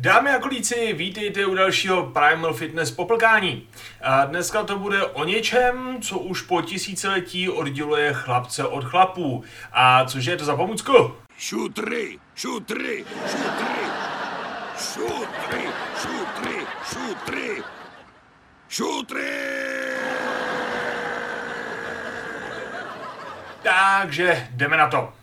Dámy a kolíci, vítejte u dalšího Primal Fitness poplkání. A dneska to bude o něčem, co už po tisíciletí odděluje chlapce od chlapů. A cože je to za pomůcku? Šutry, šutry, šutry, šutry, šutry, šutry, šutry. Takže jdeme na to.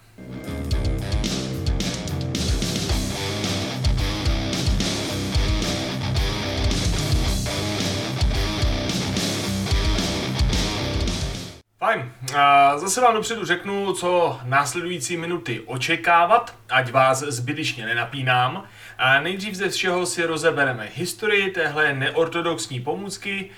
A zase vám dopředu řeknu, co následující minuty očekávat, ať vás zbytečně nenapínám. A nejdřív ze všeho si rozebereme historii téhle neortodoxní pomůcky,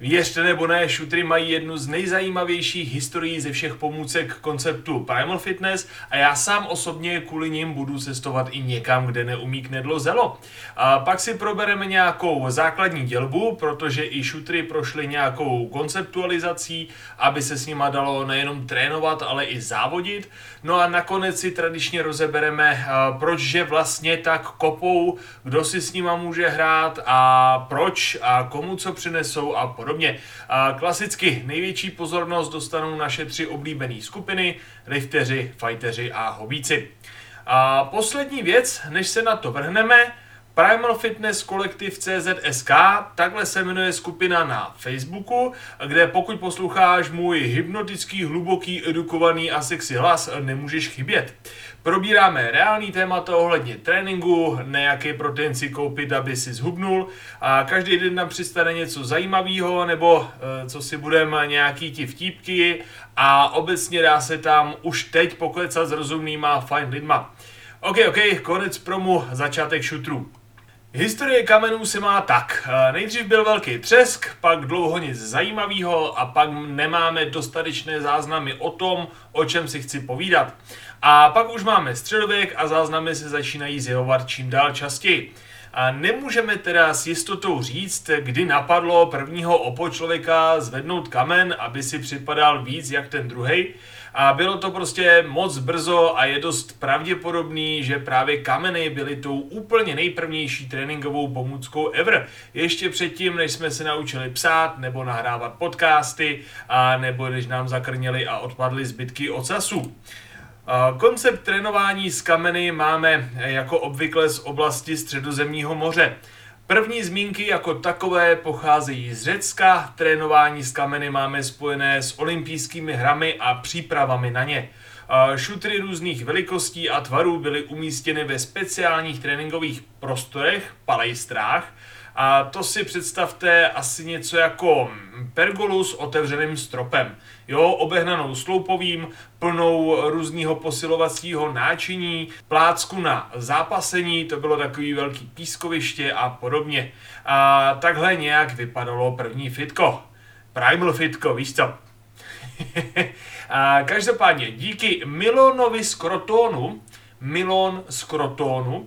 Věřte nebo ne, šutry mají jednu z nejzajímavějších historií ze všech pomůcek konceptu Primal Fitness a já sám osobně kvůli nim budu cestovat i někam, kde neumí knedlo zelo. A pak si probereme nějakou základní dělbu, protože i šutry prošly nějakou konceptualizací, aby se s nima dalo nejenom trénovat, ale i závodit. No a nakonec si tradičně rozebereme, proč že vlastně tak kopou, kdo si s nima může hrát a proč a komu co přinesou a podobně podobně. A klasicky největší pozornost dostanou naše tři oblíbené skupiny, lifteři, fighteři a hobíci. A poslední věc, než se na to vrhneme, Primal Fitness Kolektiv CZSK, takhle se jmenuje skupina na Facebooku, kde pokud posloucháš můj hypnotický, hluboký, edukovaný a sexy hlas, nemůžeš chybět. Probíráme reální témata ohledně tréninku, nejaký protein si koupit, aby si zhubnul a každý den nám přistane něco zajímavého nebo e, co si budeme nějaký ti vtípky a obecně dá se tam už teď poklecat s rozumnýma fajn lidma. OK, OK, konec promu, začátek šutru. Historie kamenů se má tak. Eh, nejdřív byl velký třesk, pak dlouho nic zajímavého a pak nemáme dostatečné záznamy o tom, o čem si chci povídat. A pak už máme středověk a záznamy se začínají zjevovat čím dál častěji. A nemůžeme teda s jistotou říct, kdy napadlo prvního opočlověka zvednout kamen, aby si připadal víc jak ten druhý. A bylo to prostě moc brzo a je dost pravděpodobný, že právě kameny byly tou úplně nejprvnější tréninkovou pomůckou ever. Ještě předtím, než jsme se naučili psát nebo nahrávat podcasty, a nebo než nám zakrněli a odpadly zbytky ocasu. Koncept trénování s kameny máme jako obvykle z oblasti Středozemního moře. První zmínky jako takové pocházejí z Řecka, trénování s kameny máme spojené s olympijskými hrami a přípravami na ně. Šutry různých velikostí a tvarů byly umístěny ve speciálních tréninkových prostorech, palejstrách, a to si představte asi něco jako pergolu s otevřeným stropem. Jo, obehnanou sloupovým, plnou různého posilovacího náčiní, plácku na zápasení, to bylo takový velký pískoviště a podobně. A takhle nějak vypadalo první fitko. Primal fitko, víš co? a každopádně díky Milonovi z Krotonu, Milon z Krotonu,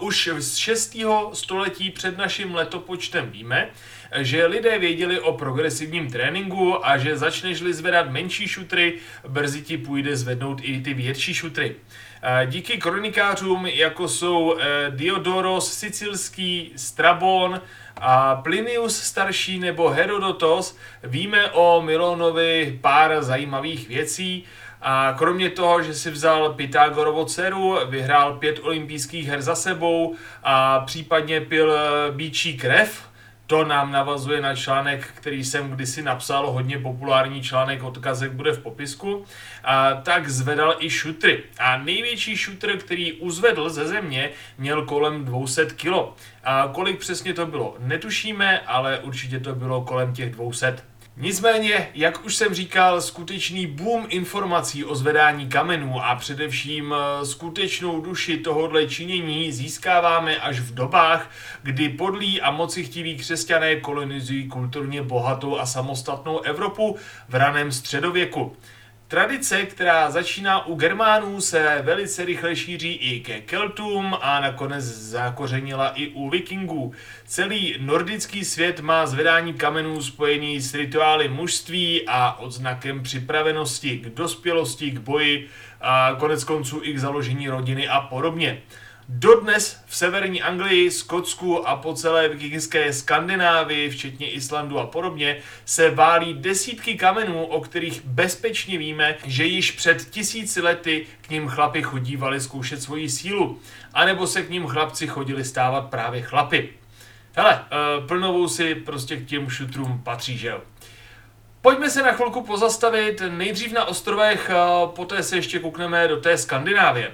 Už z 6. století před naším letopočtem víme, že lidé věděli o progresivním tréninku a že začneš-li zvedat menší šutry, brzy ti půjde zvednout i ty větší šutry. Díky kronikářům, jako jsou uh, Diodoros Sicilský, Strabon, a Plinius starší nebo Herodotos, víme o Milonovi pár zajímavých věcí, a kromě toho, že si vzal Pythagorovo dceru, vyhrál pět olympijských her za sebou a případně pil eh, bíčí krev, to nám navazuje na článek, který jsem kdysi napsal, hodně populární článek, odkazek bude v popisku, a tak zvedal i šutry. A největší šutr, který uzvedl ze země, měl kolem 200 kg. A kolik přesně to bylo, netušíme, ale určitě to bylo kolem těch 200. Nicméně, jak už jsem říkal, skutečný boom informací o zvedání kamenů a především eh, skutečnou duši tohohle činění získáváme až v dobách, kdy podlí a mocichtiví křesťané kolonizují kulturně bohatou a samostatnou Evropu v raném středověku. Tradice, která začíná u Germánů, se velice rychle šíří i ke Keltům a nakonec zakořenila i u Vikingů. Celý nordický svět má zvedání kamenů spojený s rituály mužství a odznakem připravenosti k dospělosti, k boji a konec konců i k založení rodiny a podobně. Dodnes v severní Anglii, Skotsku a po celé vikingské Skandinávii, včetně Islandu a podobně, se válí desítky kamenů, o kterých bezpečně víme, že již před tisíci lety k ním chlapi chodívali zkoušet svoji sílu, anebo se k ním chlapci chodili stávat právě chlapy. Hele, uh, plnovou si prostě k těm šutrům patří, že jo? Pojďme se na chvilku pozastavit nejdřív na ostrovech, poté se ještě koukneme do té Skandinávie.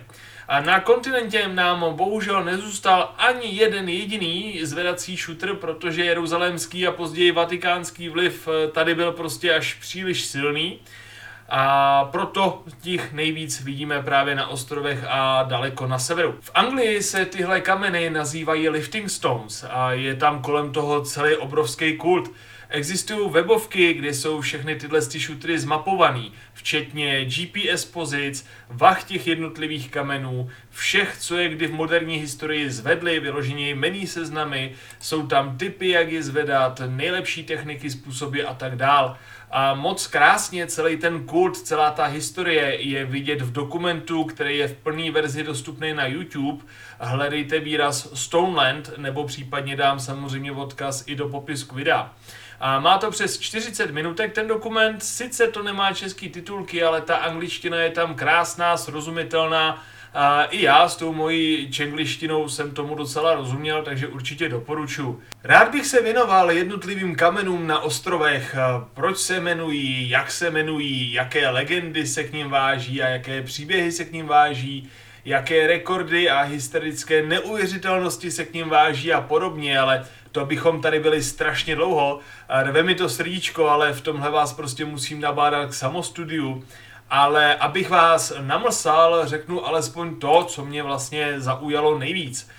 A na kontinentě nám bohužel nezůstal ani jeden jediný zvedací šutr, protože jeruzalémský a později vatikánský vliv eh, tady byl prostě až příliš silný. A proto těch nejvíc vidíme právě na ostrovech a daleko na severu. V Anglii se tyhle kameny nazývají lifting stones a je tam kolem toho celý obrovský kult. Existují webovky, kde jsou všechny tyhle šutry zmapovaný, včetně GPS pozic, vach těch jednotlivých kamenů, všech, co je kdy v moderní historii zvedli, vyloženě jmený seznamy, jsou tam typy, jak je zvedat, nejlepší techniky, způsoby a tak dál. A moc krásně celý ten kult, celá ta historie je vidět v dokumentu, který je v plné verzi dostupný na YouTube. Hledejte výraz Stoneland, nebo případně dám samozřejmě odkaz i do popisku videa. A má to přes 40 minutek. Ten dokument, sice to nemá český titulky, ale ta angličtina je tam krásná, srozumitelná, a i já s tou mojí čenglištinou jsem tomu docela rozuměl, takže určitě doporučuji. Rád bych se věnoval jednotlivým kamenům na ostrovech, proč se jmenují, jak se jmenují, jaké legendy se k ním váží a jaké příběhy se k ním váží, jaké rekordy a historické neuvěřitelnosti se k ním váží a podobně, ale to bychom tady byli strašně dlouho. Rve mi to srdíčko, ale v tomhle vás prostě musím nabádat k samostudiu. Ale abych vás namlsal, řeknu alespoň to, co mě vlastně zaujalo nejvíc.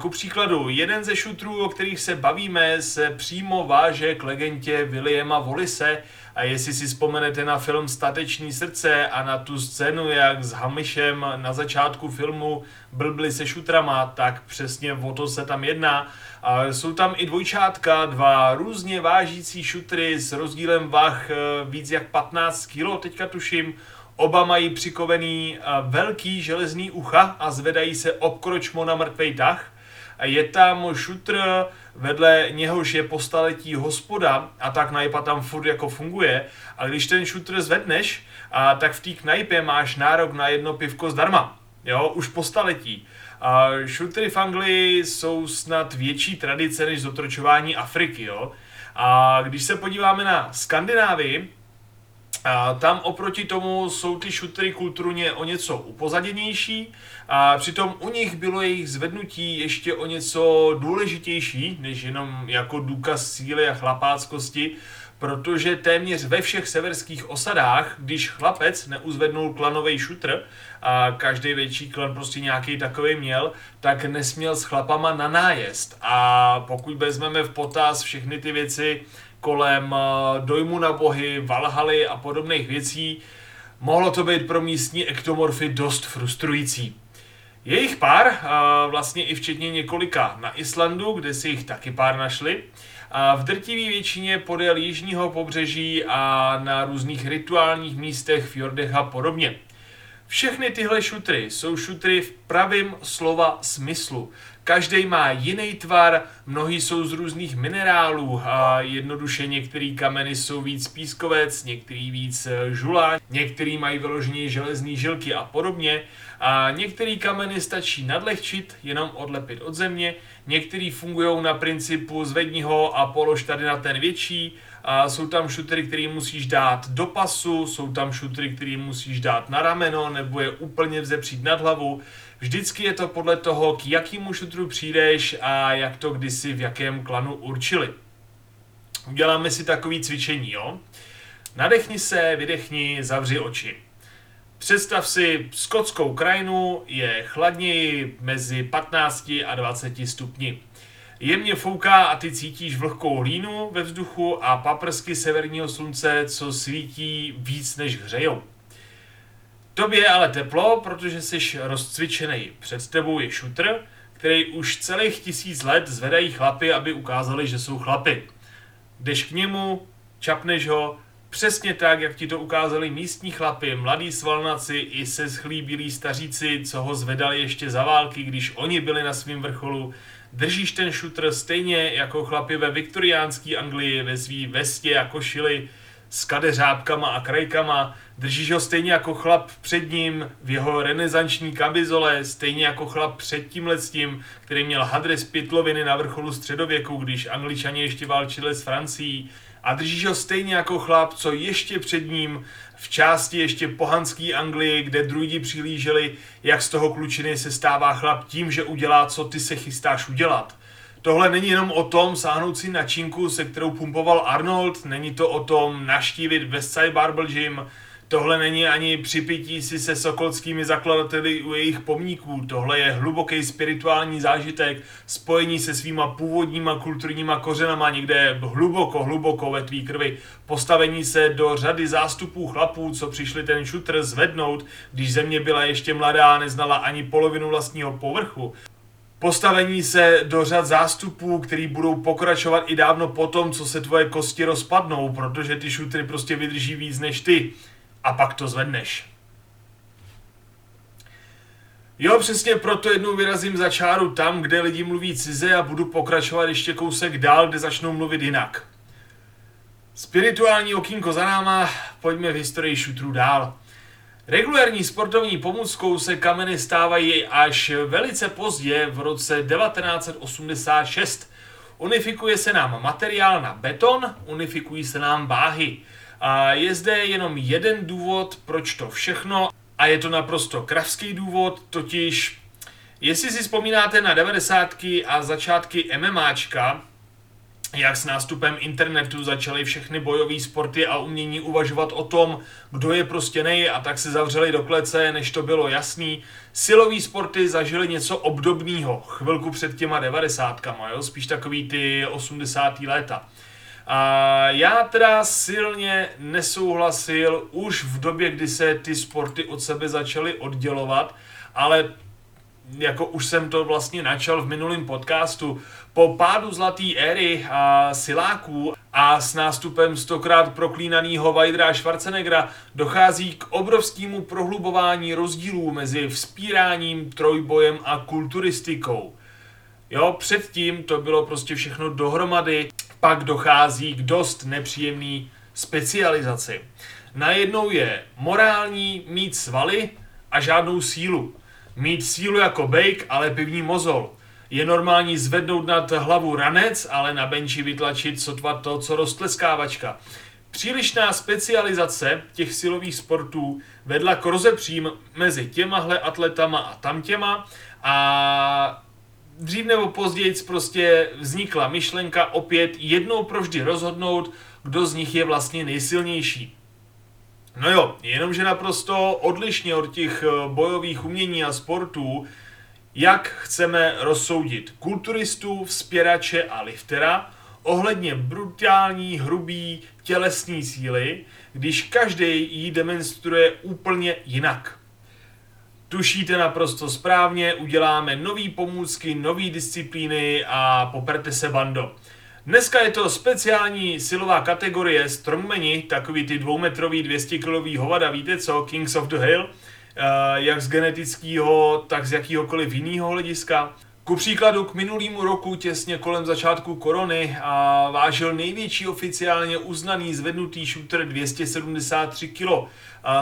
Ku příkladu, jeden ze šutrů, o kterých se bavíme, se přímo váže k legendě Williama Wallise, a jestli si vzpomenete na film Stateční srdce a na tu scénu, jak s Hamišem na začátku filmu blbli se šutrama, tak přesně o to se tam jedná. A jsou tam i dvojčátka, dva různě vážící šutry s rozdílem vah eh, víc jak 15 kg, teďka tuším. Oba mají přikovený eh, velký železný ucha a zvedají se obkročmo na mrtvej tah. Je tam šutr, vedle něhož je po staletí hospoda a ta knajpa tam furt jako funguje. A když ten šutr zvedneš, a tak v té knajpě máš nárok na jedno pivko zdarma. Jo, už po staletí. A šutry v Anglii jsou snad větší tradice než zotročování Afriky, jo. A když se podíváme na Skandinávii, a tam oproti tomu jsou ty šutry kulturně o něco upozaděnější a přitom u nich bylo jejich zvednutí ještě o něco důležitější, než jenom jako důkaz síly a chlapáckosti, protože téměř ve všech severských osadách, když chlapec neuzvednul klanový šutr, a každý větší klan prostě nějaký takový měl, tak nesměl s chlapama na nájezd. A pokud vezmeme v potaz všechny ty věci kolem eh, dojmu na bohy, valhaly a podobných věcí, mohlo to být pro místní ektomorfy dost frustrující. Jejich pár, eh, vlastně i včetně několika na Islandu, kde si jich taky pár našli, a v drtivé většině podél jižního pobřeží a na různých rituálních místech, fjordech a podobně. Všechny tyhle šutry jsou šutry v pravém slova smyslu. Každý má jiný tvar, mnohý jsou z různých minerálů a jednoduše některý kameny jsou víc pískovec, některý víc eh, žula, některý mají vyloženě železné žilky a podobně. A některý kameny stačí nadlehčit, jenom odlepit od země, některý fungují na principu zvedni ho a polož tady na ten větší, a jsou tam šutery, které musíš dát do pasu, jsou tam šutery, které musíš dát na rameno nebo je úplně vzepřít nad hlavu. Vždycky je to podle toho, k jakému šutru přijdeš a jak to kdysi v jakém klanu určili. Uděláme si takový cvičení, jo? Nadechni se, vydechni, zavři oči. Představ si skotskou krajinu, je chladněji mezi 15 a 20 stupni. Jemně fouká a ty cítíš vlhkou hlínu ve vzduchu a paprsky severního slunce, co svítí víc než hřejou. Tobě je ale teplo, protože jsi rozcvičený. Před tebou je šutr, který už celých tisíc let zvedají chlapy, aby ukázali, že jsou chlapy. Jdeš k němu, čapneš ho Přesně tak, jak ti to ukázali místní chlapy, mladí svalnaci i se schlíbilí staříci, co ho zvedali ještě za války, když oni byli na svém vrcholu. Držíš ten šutr stejně jako chlapi ve viktoriánské Anglii ve svý vestě a košili s kadeřábkama a krajkama, držíš ho stejně jako chlap před ním v jeho renesanční kabizole, stejně jako chlap před tím tím, který měl hadry z pytloviny na vrcholu středověku, když angličani ještě válčili s Francií a držíš ho stejně jako chlap, co ještě před ním v části ještě pohanský Anglii, kde druidi přihlíželi, jak z toho klučiny se stává chlap tím, že udělá, co ty se chystáš udělat. Tohle není jenom o tom sáhnout si na činku, se kterou pumpoval Arnold, není to o tom naštívit Westside Barbell Gym, Tohle není ani připití si se sokolskými zakladateli u jejich pomníků. Tohle je hluboký spirituální zážitek, spojení se svýma původníma kulturníma kořenama někde hluboko, hluboko ve tvý krvi. Postavení se do řady zástupů chlapů, co přišli ten šutr zvednout, když země byla ještě mladá a neznala ani polovinu vlastního povrchu. Postavení se do řad zástupů, který budou pokračovat i dávno po tom, co se tvoje kosti rozpadnou, protože ty šutry prostě vydrží víc než ty a pak to zvedneš. Jo, přesně proto jednou vyrazím za čáru tam, kde lidi mluví cize a budu pokračovat ještě kousek dál, kde začnou mluvit jinak. Spirituální okýnko za náma, pojďme v historii šutrů dál. Regulární sportovní pomůckou se kameny stávají až velice pozdě v roce 1986. Unifikuje se nám materiál na beton, unifikují se nám váhy. A je zde jenom jeden důvod, proč to všechno, a je to naprosto kravský důvod, totiž jestli si vzpomínáte na 90. a začátky MMAčka, jak s nástupem internetu začaly všechny bojové sporty a umění uvažovat o tom, kdo je prostě nej a tak se zavřeli do klece, než to bylo jasný. Silový sporty zažili něco obdobného chvilku před těma devadesátkama, jo? spíš takový ty 80. léta. A já teda silně nesouhlasil už v době, kdy se ty sporty od sebe začaly oddělovat, ale jako už jsem to vlastně načal v minulém podcastu, po pádu zlaté éry a siláků a s nástupem stokrát proklínaného Vajdra Schwarzeneggera dochází k obrovskému prohlubování rozdílů mezi vzpíráním, trojbojem a kulturistikou. Jo, předtím to bylo prostě všechno dohromady pak dochází k dost nepříjemné specializaci. Najednou je morální mít svaly a žádnou sílu. Mít sílu jako bejk, ale pivní mozol. Je normální zvednout nad hlavu ranec, ale na benči vytlačit sotva to, co roztleskávačka. Přílišná specializace těch silových sportů vedla k rozepřím mezi těmahle atletama a tamtěma a dřív nebo později prostě vznikla myšlenka opět jednou provždy rozhodnout, kdo z nich je vlastně nejsilnější. No jo, jenomže naprosto odlišně od těch eh, bojových umění a sportů, jak chceme rozsoudit kulturistů, vzpěrače a liftera ohledně brutální, hrubý, tělesní síly, když každý ji demonstruje úplně jinak. Tušíte naprosto správně, uděláme nový pomůcky, nové disciplíny a poperte se bando. Dneska je to speciální silová kategorie strongmeni, takový ty dvoumetrový 200 kilový hovada, víte co, Kings of the Hill, eh, jak z genetického, tak z jakýhokoliv jiného hlediska. Ku příkladu k minulýmu roku těsně kolem začátku korony a vážil největší oficiálně uznaný zvednutý shooter 273 kg.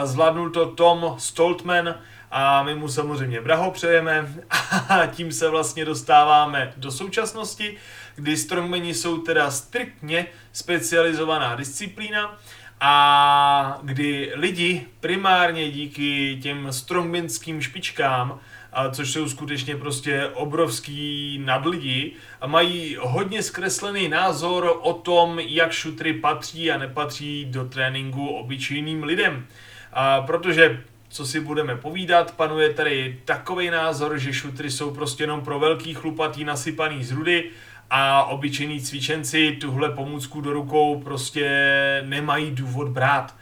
Zvládnul to Tom Stoltman a my mu samozřejmě přejeme a tím se vlastně dostáváme do současnosti, kdy strongmeni jsou teda striktně specializovaná disciplína a kdy lidi primárně díky těm strongmanským špičkám a což jsou skutečně prostě obrovský nadlidi a mají hodně zkreslený názor o tom, jak šutry patří a nepatří do tréninku obyčejným lidem. A protože co si budeme povídat, panuje tady takový názor, že šutry jsou prostě jenom pro velký chlupatý nasypaný z rudy a obyčejní cvičenci tuhle pomůcku do rukou prostě nemají důvod brát.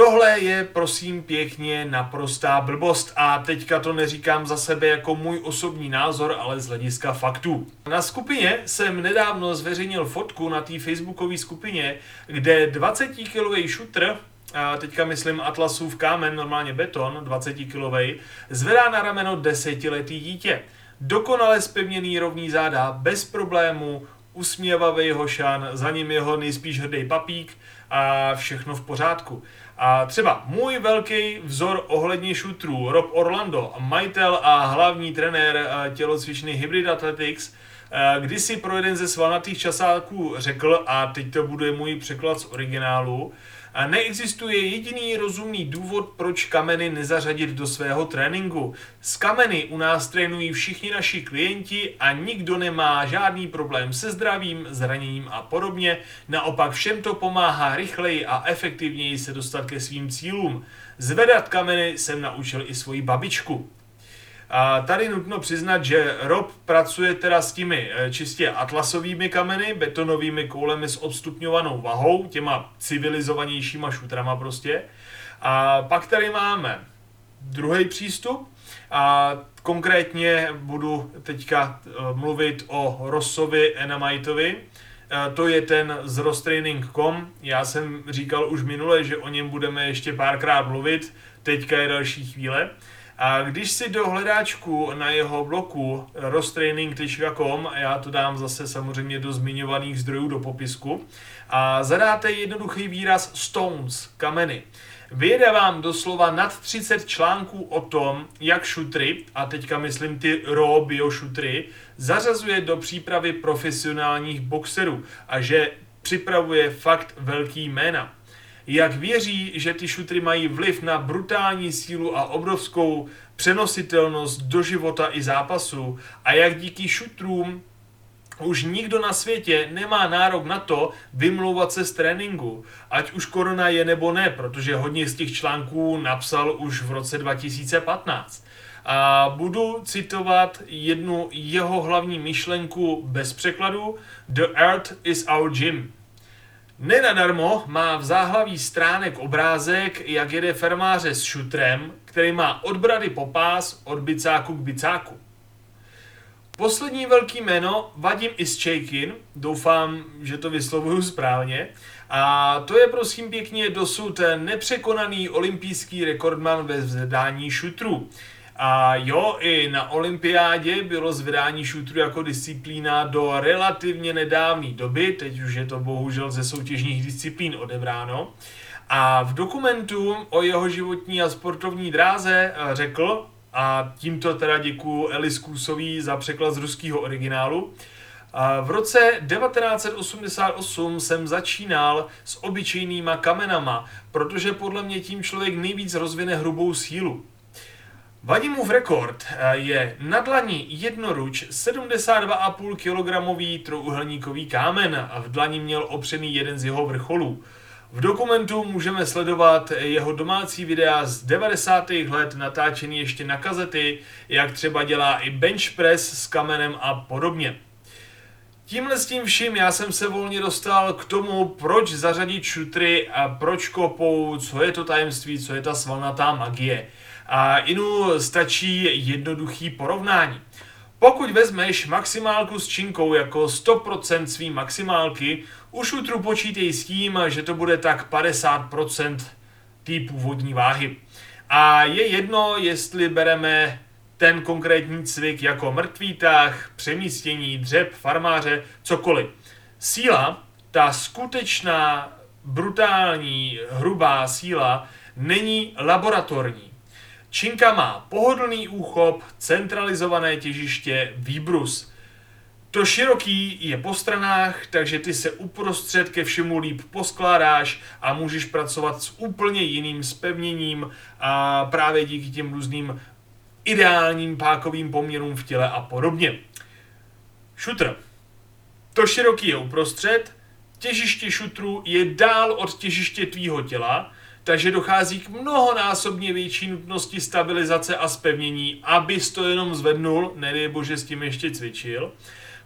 Tohle je prosím pěkně naprostá blbost a teďka to neříkám za sebe jako můj osobní názor, ale z hlediska faktů. Na skupině jsem nedávno zveřejnil fotku na té facebookové skupině, kde 20 kilový šutr a teďka myslím Atlasův kámen, normálně beton, 20 kilový, zvedá na rameno desetiletý dítě. Dokonale spevněný rovný záda, bez problému, usměvavý hošan, za ním jeho nejspíš hrdý papík a všechno v pořádku. A třeba můj velký vzor ohledně šutrů, Rob Orlando, majitel a hlavní trenér eh, tělocvičny Hybrid Athletics, eh, kdysi pro jeden ze svalnatých časáků řekl, a teď to bude můj překlad z originálu, a neexistuje jediný rozumný důvod, proč kameny nezařadit do svého tréninku. S kameny u nás trénují všichni naši klienti a nikdo nemá žádný problém se zdravím, zraněním a podobně. Naopak všem to pomáhá rychleji a efektivněji se dostat ke svým cílům. Zvedat kameny jsem naučil i svoji babičku. A tady nutno přiznat, že Rob pracuje teda s těmi eh, čistě atlasovými kameny, betonovými koulemi s odstupňovanou vahou, těma civilizovanějšíma šutrama prostě. A pak tady máme druhý přístup a konkrétně budu teďka eh, mluvit o Rossovi Enamitovi. Eh, to je ten z rostraining.com. Já jsem říkal už minule, že o něm budeme ještě párkrát mluvit, teďka je další chvíle. A když si do hledáčku na jeho bloku rostraining.com, já to dám zase samozřejmě do zmiňovaných zdrojů do popisku, a zadáte jednoduchý výraz stones, kameny, Vyjede vám doslova nad 30 článků o tom, jak šutry, a teďka myslím ty raw bio šutry, zařazuje do přípravy profesionálních boxerů a že připravuje fakt velký jména jak věří, že ty šutry mají vliv na brutální sílu a obrovskou přenositelnost do života i zápasu a jak díky šutrům už nikdo na světě nemá nárok na to vymlouvat se z tréninku, ať už korona je nebo ne, protože hodně z těch článků napsal už v roce 2015. A budu citovat jednu jeho hlavní myšlenku bez překladu The Earth is our gym. Nenadarmo má v záhlaví stránek obrázek, jak jede fermáře s šutrem, který má od brady po pás, od bicáku k bicáku. Poslední velký jméno Vadim Ischejkin, doufám, že to vyslovuju správně, a to je prosím pěkně dosud nepřekonaný olympijský rekordman ve vzedání šutrů. A jo, i na olympiádě bylo zvedání šutru jako disciplína do relativně nedávné doby, teď už je to bohužel ze soutěžních disciplín odebráno. A v dokumentu o jeho životní a sportovní dráze eh, řekl, a tímto teda děkuji Elis Kusový za překlad z ruského originálu, v roce 1988 jsem začínal s obyčejnýma kamenama, protože podle mě tím člověk nejvíc rozvine hrubou sílu. Vadimův rekord eh, je na dlani jednoruč 72,5 kg trouhelníkový kámen a v dlani měl opřený jeden z jeho vrcholů. V dokumentu můžeme sledovat jeho domácí videa z 90. let natáčený ještě na kazety, jak třeba dělá i bench press s kamenem a podobně. Tímhle s tím vším já jsem se volně dostal k tomu, proč zařadit šutry a proč kopou, co je to tajemství, co je ta svalnatá magie. A inu stačí jednoduchý porovnání. Pokud vezmeš maximálku s činkou jako 100% svý maximálky, u šutru počítej s tím, že to bude tak 50% té původní váhy. A je jedno, jestli bereme ten konkrétní cvik jako mrtvý tah, přemístění, dřeb, farmáře, cokoliv. Síla, ta skutečná, brutální, hrubá síla, není laboratorní. Činka má pohodlný úchop, centralizované těžiště, výbrus. To široký je po stranách, takže ty se uprostřed ke všemu líp poskládáš a můžeš pracovat s úplně jiným spevněním a právě díky těm různým ideálním pákovým poměrům v těle a podobně. Šutr. To široký je uprostřed, těžiště šutru je dál od těžiště tvýho těla, takže dochází k mnohonásobně větší nutnosti stabilizace a spevnění, abys to jenom zvednul, nedej bože s tím ještě cvičil.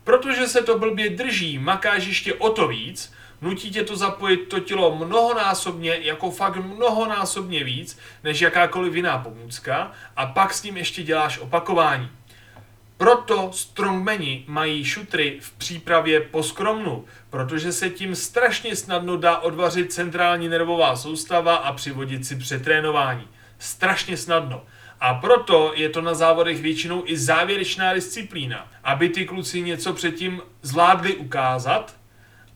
Protože se to blbě drží, makáš ještě o to víc, Nutí tě to zapojit to tělo mnohonásobně, jako fakt mnohonásobně víc, než jakákoliv jiná pomůcka a pak s tím ještě děláš opakování. Proto strongmeni mají šutry v přípravě po skromnu, protože se tím strašně snadno dá odvařit centrální nervová soustava a přivodit si přetrénování. Strašně snadno. A proto je to na závodech většinou i závěrečná disciplína, aby ty kluci něco předtím zvládli ukázat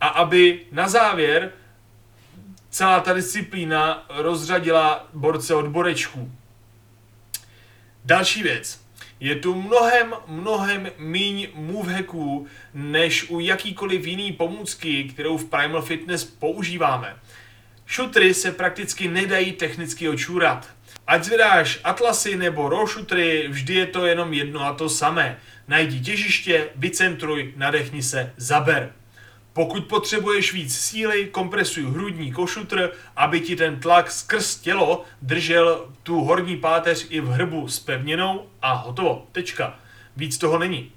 a aby na závěr celá ta disciplína rozřadila borce od borečků. Další věc. Je tu mnohem, mnohem míň move hacků, než u jakýkoliv jiný pomůcky, kterou v Primal Fitness používáme. Šutry se prakticky nedají technicky očůrat. Ať zvedáš atlasy nebo roll shootery, vždy je to jenom jedno a to samé. Najdi těžiště, vycentruj, nadechni se, zaber. Pokud potřebuješ víc síly, kompresuj hrudní košutr, aby ti ten tlak skrz tělo držel tu horní páteř i v hrbu spevněnou a hotovo. Tečka. Víc toho není.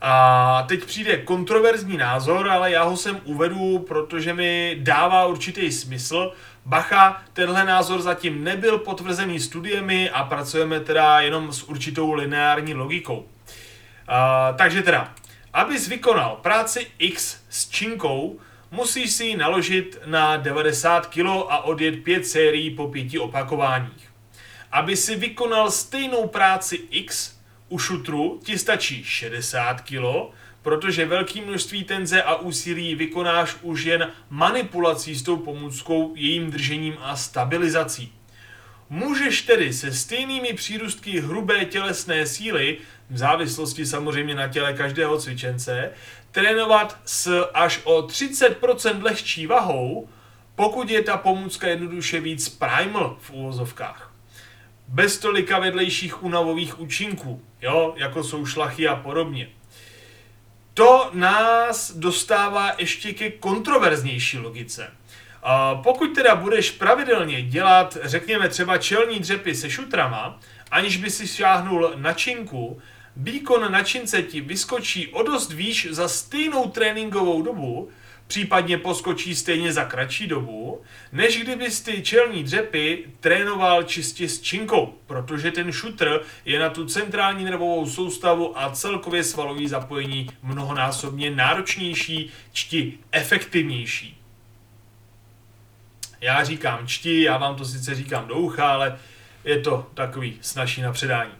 A teď přijde kontroverzní názor, ale já ho sem uvedu, protože mi dává určitý smysl. Bacha, tenhle názor zatím nebyl potvrzený studiemi a pracujeme teda jenom s určitou lineární logikou. A, takže teda, Abys vykonal práci X s činkou, musíš si ji naložit na 90 kg a odjet 5 sérií po 5 opakováních. Aby si vykonal stejnou práci X u šutru, ti stačí 60 kg, protože velké množství tenze a úsilí vykonáš už jen manipulací s tou pomůckou, jejím držením a stabilizací. Můžeš tedy se stejnými přírůstky hrubé tělesné síly v závislosti samozřejmě na těle každého cvičence, trénovat s až o 30% lehčí vahou, pokud je ta pomůcka jednoduše víc primal v úvozovkách. Bez tolika vedlejších únavových účinků, jo, jako jsou šlachy a podobně. To nás dostává ještě ke kontroverznější logice. Pokud teda budeš pravidelně dělat, řekněme třeba čelní dřepy se šutrama, aniž by si šáhnul na činku, výkon na čince ti vyskočí o dost výš za stejnou tréninkovou dobu, případně poskočí stejně za kratší dobu, než kdybys ty čelní dřepy trénoval čistě s činkou, protože ten šutr je na tu centrální nervovou soustavu a celkově svalový zapojení mnohonásobně náročnější, čti efektivnější. Já říkám čti, já vám to sice říkám do ucha, ale je to takový snažší na předání.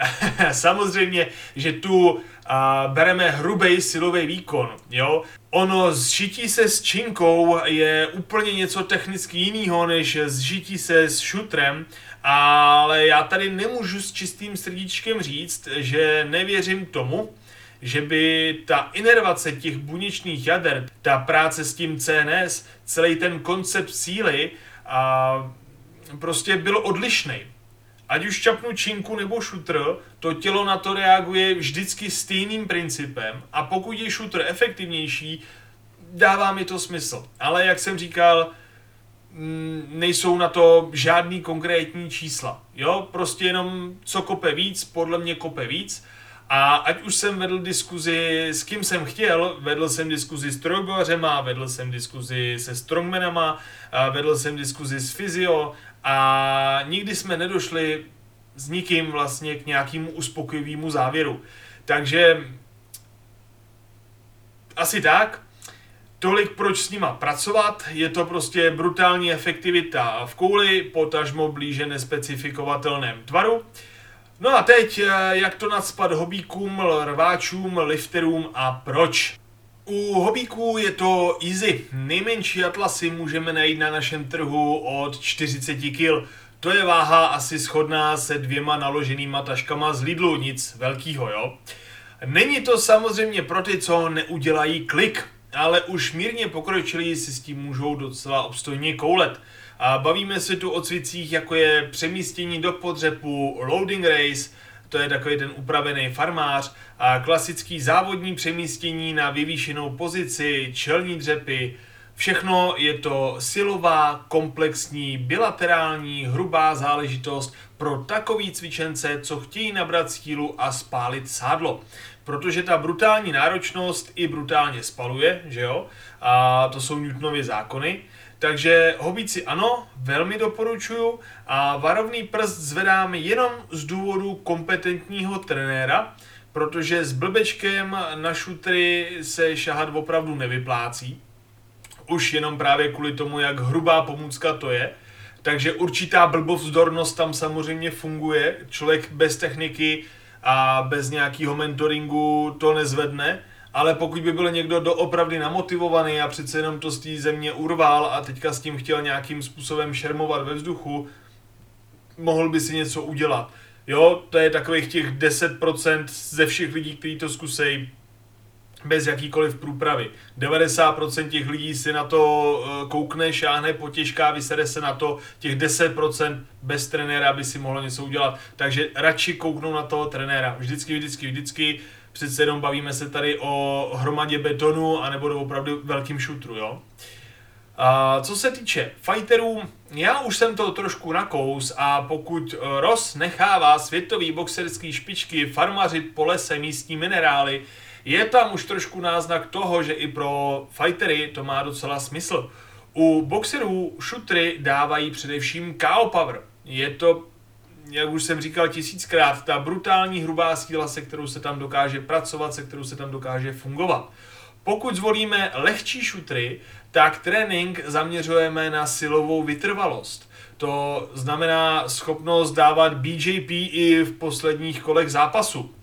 Samozřejmě, že tu a, bereme hrubý silový výkon, jo. Ono zžití se s činkou je úplně něco technicky jiného, než zžití se s šutrem, ale já tady nemůžu s čistým srdíčkem říct, že nevěřím tomu, že by ta inervace těch buněčných jader, ta práce s tím CNS, celý ten koncept síly a prostě byl odlišný. Ať už čapnu činku nebo šutr, to tělo na to reaguje vždycky stejným principem a pokud je šutr efektivnější, dává mi to smysl. Ale jak jsem říkal, mm, nejsou na to žádný konkrétní čísla. Jo, prostě jenom co kope víc, podle mě kope víc a ať už jsem vedl diskuzi s kým jsem chtěl, vedl jsem diskuzi s trojbořema, vedl jsem diskuzi se strongmanama, vedl jsem diskuzi s fyzio a nikdy jsme nedošli s nikým vlastně k nějakému uspokojivému závěru. Takže asi tak. Tolik proč s nima pracovat, je to prostě brutální efektivita v kouli, potažmo blíže nespecifikovatelném tvaru. No a teď, eh, jak to nadspat hobíkům, rváčům, lifterům a proč? U hobíků je to easy. Nejmenší atlasy můžeme najít na našem trhu od 40 kg. To je váha asi shodná se dvěma naloženýma taškama z Lidlu, nic velkýho, jo. Není to samozřejmě pro ty, co neudělají klik, ale už mírně pokročilí si s tím můžou docela obstojně koulet. A bavíme se tu o cvicích, jako je přemístění do podřepu, loading race, to je takový ten upravený farmář, a klasický závodní přemístění na vyvýšenou pozici, čelní dřepy, Všechno je to silová, komplexní, bilaterální, hrubá záležitost pro takový cvičence, co chtějí nabrat sílu a spálit sádlo. Protože ta brutální náročnost i brutálně spaluje, že jo? A to jsou Newtonovy zákony. Takže hobíci ano, velmi doporučuju a varovný prst zvedám jenom z důvodu kompetentního trenéra, protože s blbečkem na šutry se šahat opravdu nevyplácí. Už jenom právě kvůli tomu, jak hrubá pomůcka to je. Takže určitá blbovzdornost tam samozřejmě funguje. Člověk bez techniky a bez nějakého mentoringu to nezvedne. Ale pokud by byl někdo doopravdy namotivovaný a přece jenom to z té země urval a teďka s tím chtěl nějakým způsobem šermovat ve vzduchu, mohl by si něco udělat. Jo, to je takových těch 10% ze všech lidí, kteří to zkusejí bez jakýkoliv průpravy. 90% těch lidí si na to eh, koukne, šáhne, potěžká, vysede se na to, těch 10% bez trenéra by si mohlo něco udělat. Takže radši kouknou na toho trenéra. Vždycky, vždycky, vždycky. Přece jenom bavíme se tady o hromadě betonu, anebo do opravdu velkým šutru, jo. A co se týče fighterů, já už jsem to trošku nakous a pokud eh, Ross nechává světový boxerský špičky farmařit po lese místní minerály, je tam už trošku náznak toho, že i pro fightery to má docela smysl. U boxerů šutry dávají především KO power. Je to, jak už jsem říkal tisíckrát, ta brutální hrubá síla, se kterou se tam dokáže pracovat, se kterou se tam dokáže fungovat. Pokud zvolíme lehčí šutry, tak trénink zaměřujeme na silovou vytrvalost. To znamená schopnost dávat BJP i v posledních kolech zápasu.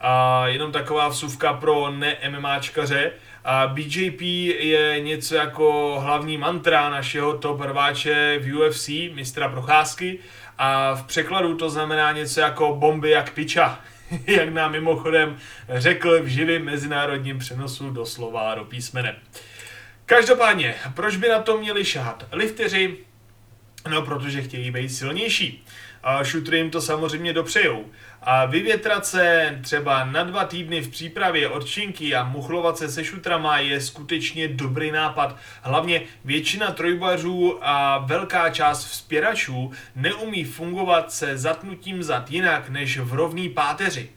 A jenom taková vsuvka pro ne-MMAčkaře. A BJP je něco jako hlavní mantra našeho top rváče v UFC, mistra Procházky. A v překladu to znamená něco jako bomby jak piča. jak nám mimochodem řekl v živém mezinárodním přenosu doslova do písmene. Každopádně, proč by na to měli šahat lifteři? No, protože chtějí být silnější. A šutry jim to samozřejmě dopřejou. A vyvětrat se třeba na dva týdny v přípravě odčinky a muchlovat se se šutrama je skutečně dobrý nápad. Hlavně většina trojbařů a velká část vzpěračů neumí fungovat se zatnutím zad jinak než v rovný páteři.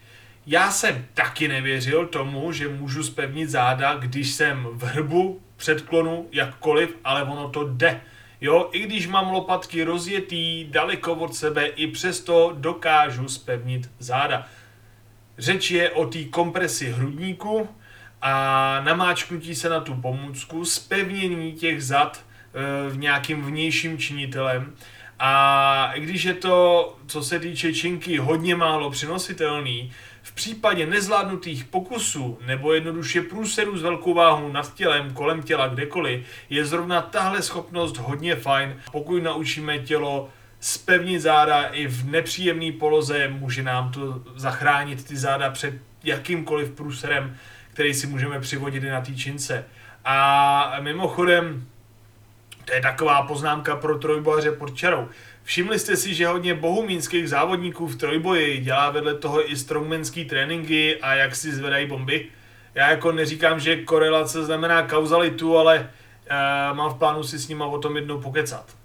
Já jsem taky nevěřil tomu, že můžu spevnit záda, když jsem v hrbu, předklonu, jakkoliv, ale ono to jde. Jo, i když mám lopatky rozjetý daleko od sebe, i přesto dokážu spevnit záda. Řeč je o té kompresi hrudníku a namáčknutí se na tu pomůcku, spevnění těch zad e, v nějakým vnějším činitelem. A když je to, co se týče činky, hodně málo přenositelný, v případě nezvládnutých pokusů nebo jednoduše průserů s velkou váhou nad tělem, kolem těla, kdekoliv, je zrovna tahle schopnost hodně fajn. Pokud naučíme tělo spevnit záda i v nepříjemné poloze, může nám to zachránit ty záda před jakýmkoliv průserem, který si můžeme přivodit i na té čince. A mimochodem, to je taková poznámka pro trojbohaře pod čarou. Všimli jste si, že hodně bohumínských závodníků v trojboji dělá vedle toho i strongmanský tréninky a jak si zvedají bomby? Já jako neříkám, že korelace znamená kauzalitu, ale uh, mám v plánu si s nima o tom jednou pokecat.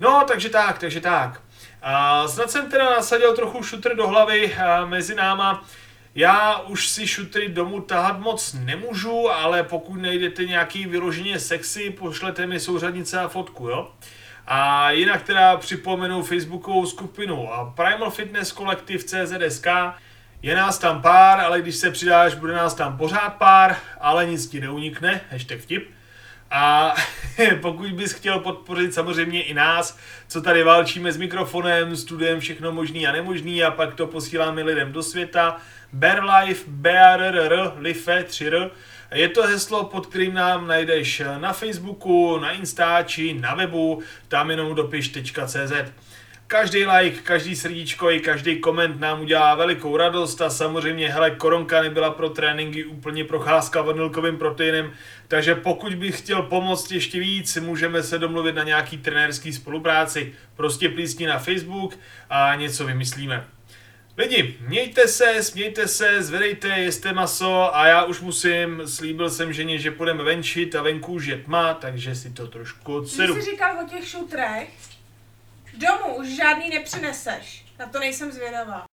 No, takže tak, takže tak. A snad jsem teda nasadil trochu šutr do hlavy uh, mezi náma. Já už si šutry domů tahat moc nemůžu, ale pokud nejdete nějaký vyloženě sexy, pošlete mi souřadnice a fotku, jo? A jinak teda připomenu facebookovou skupinu Primal Fitness Collective CZSK. Je nás tam pár, ale když se přidáš, bude nás tam pořád pár, ale nic ti neunikne, hashtag vtip. A pokud bys chtěl podpořit samozřejmě i nás, co tady válčíme s mikrofonem, studujeme všechno možný a nemožný a pak to posíláme lidem do světa, Bear Life, BRRR, Life, 3R, je to heslo, pod kterým nám najdeš na Facebooku, na Instači, na webu, tam jenom dopiš.cz. Každý like, každý srdíčko i každý koment nám udělá velikou radost a samozřejmě, hele, koronka nebyla pro tréninky úplně procházka vanilkovým proteinem, takže pokud bych chtěl pomoct ještě víc, můžeme se domluvit na nějaký trenérský spolupráci. Prostě plísni na Facebook a něco vymyslíme. Lidi, mějte se, smějte se, zvedejte, jeste maso a já už musím, slíbil jsem ženě, že půjdeme venčit a venku už je tma, takže si to trošku odsedu. Ty jsi říkal o těch šutrech, domů už žádný nepřineseš. Na to nejsem zvědavá.